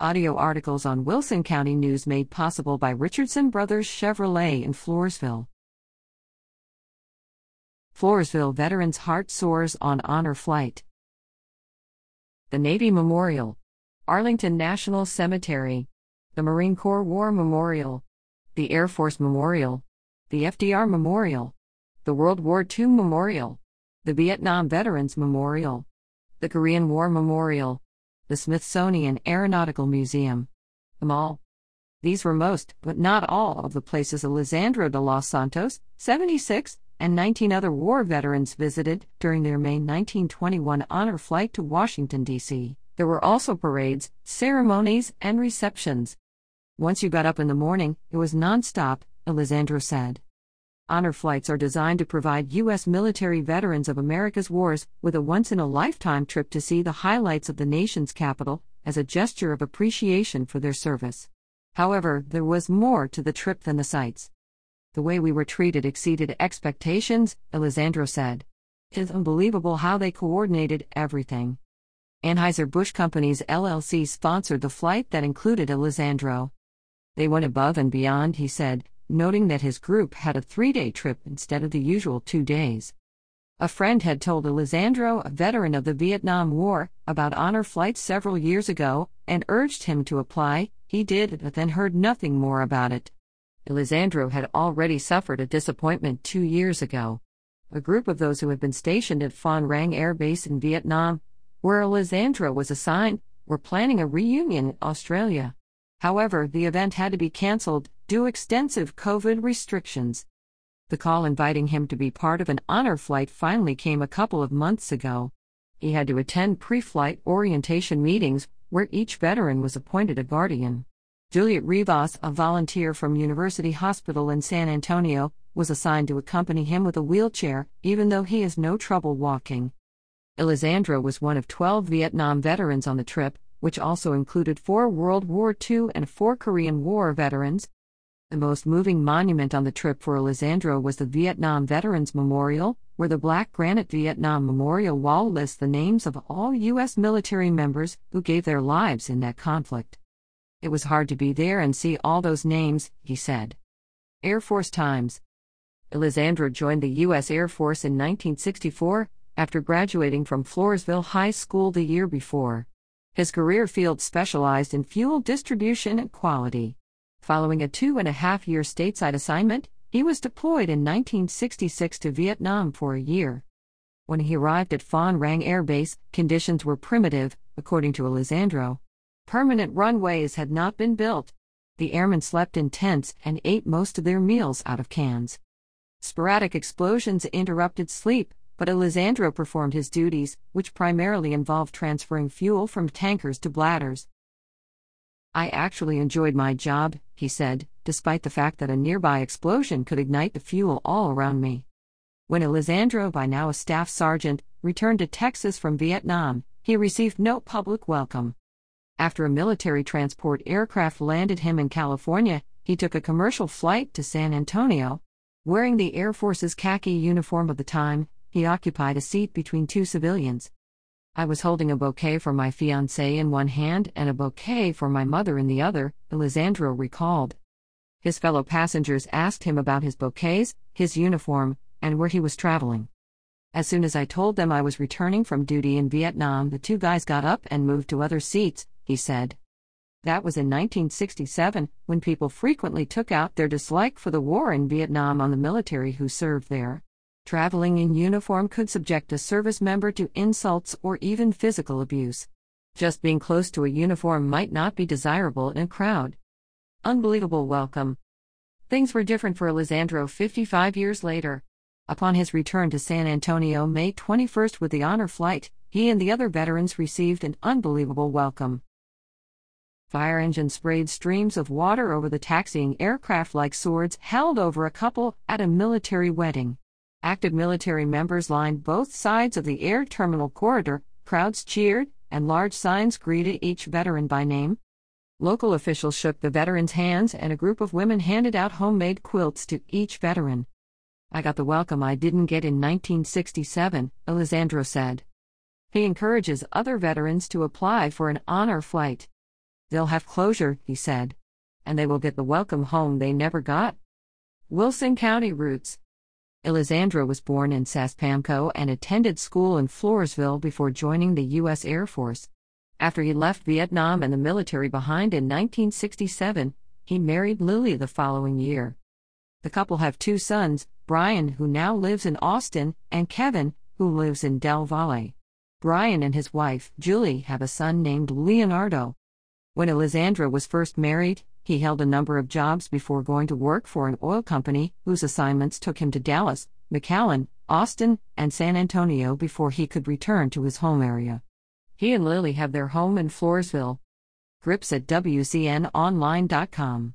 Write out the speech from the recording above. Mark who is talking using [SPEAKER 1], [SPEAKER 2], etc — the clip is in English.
[SPEAKER 1] Audio articles on Wilson County News made possible by Richardson Brothers Chevrolet in Floresville. Floresville Veterans Heart Soars on Honor Flight. The Navy Memorial, Arlington National Cemetery, the Marine Corps War Memorial, the Air Force Memorial, the FDR Memorial, the World War II Memorial, the Vietnam Veterans Memorial, the Korean War Memorial, the Smithsonian Aeronautical Museum. The Mall. These were most, but not all, of the places Alessandro de los Santos, 76, and 19 other war veterans visited during their May 1921 honor flight to Washington, D.C. There were also parades, ceremonies, and receptions. Once you got up in the morning, it was nonstop, Alessandro said. Honor flights are designed to provide U.S. military veterans of America's wars with a once in a lifetime trip to see the highlights of the nation's capital as a gesture of appreciation for their service. However, there was more to the trip than the sights. The way we were treated exceeded expectations, Alessandro said. It's unbelievable how they coordinated everything. Anheuser-Busch Companies LLC sponsored the flight that included Alessandro. They went above and beyond, he said, noting that his group had a three day trip instead of the usual two days. A friend had told Alessandro, a veteran of the Vietnam War, about honor flights several years ago and urged him to apply. He did, but then heard nothing more about it. Alessandro had already suffered a disappointment two years ago. A group of those who had been stationed at Phan Rang Air Base in Vietnam, where Alessandro was assigned, were planning a reunion in Australia. However, the event had to be cancelled due extensive COVID restrictions. The call inviting him to be part of an honor flight finally came a couple of months ago. He had to attend pre flight orientation meetings where each veteran was appointed a guardian. Juliet Rivas, a volunteer from University Hospital in San Antonio, was assigned to accompany him with a wheelchair, even though he has no trouble walking. Alessandro was one of 12 Vietnam veterans on the trip, which also included four World War II and four Korean War veterans. The most moving monument on the trip for Alessandro was the Vietnam Veterans Memorial, where the black granite Vietnam Memorial Wall lists the names of all U.S. military members who gave their lives in that conflict. It was hard to be there and see all those names, he said. Air Force Times Alessandro joined the U.S. Air Force in 1964 after graduating from Floresville High School the year before. His career field specialized in fuel distribution and quality. Following a two and a half year stateside assignment, he was deployed in 1966 to Vietnam for a year. When he arrived at Phan Rang Air Base, conditions were primitive, according to Alessandro. Permanent runways had not been built. The airmen slept in tents and ate most of their meals out of cans. Sporadic explosions interrupted sleep, but Alessandro performed his duties, which primarily involved transferring fuel from tankers to bladders. I actually enjoyed my job, he said, despite the fact that a nearby explosion could ignite the fuel all around me. When Alessandro, by now a staff sergeant, returned to Texas from Vietnam, he received no public welcome. After a military transport aircraft landed him in California, he took a commercial flight to San Antonio. Wearing the Air Force's khaki uniform of the time, he occupied a seat between two civilians. I was holding a bouquet for my fiancée in one hand and a bouquet for my mother in the other, Alessandro recalled. His fellow passengers asked him about his bouquets, his uniform, and where he was traveling. As soon as I told them I was returning from duty in Vietnam, the two guys got up and moved to other seats, he said. That was in 1967, when people frequently took out their dislike for the war in Vietnam on the military who served there. Traveling in uniform could subject a service member to insults or even physical abuse. Just being close to a uniform might not be desirable in a crowd. Unbelievable welcome. Things were different for Alessandro 55 years later. Upon his return to San Antonio May 21 with the honor flight, he and the other veterans received an unbelievable welcome. Fire engines sprayed streams of water over the taxiing aircraft like swords held over a couple at a military wedding. Active military members lined both sides of the air terminal corridor, crowds cheered, and large signs greeted each veteran by name. Local officials shook the veterans' hands, and a group of women handed out homemade quilts to each veteran. I got the welcome I didn't get in 1967, Alessandro said. He encourages other veterans to apply for an honor flight. They'll have closure, he said. And they will get the welcome home they never got. Wilson County Roots Elisandro was born in Saspamco and attended school in Floresville before joining the U.S. Air Force. After he left Vietnam and the military behind in 1967, he married Lily the following year. The couple have two sons, Brian, who now lives in Austin, and Kevin, who lives in Del Valle. Brian and his wife, Julie, have a son named Leonardo. When Elisandro was first married, he held a number of jobs before going to work for an oil company whose assignments took him to Dallas, McAllen, Austin, and San Antonio before he could return to his home area. He and Lily have their home in Floresville. Grips at WCNOnline.com.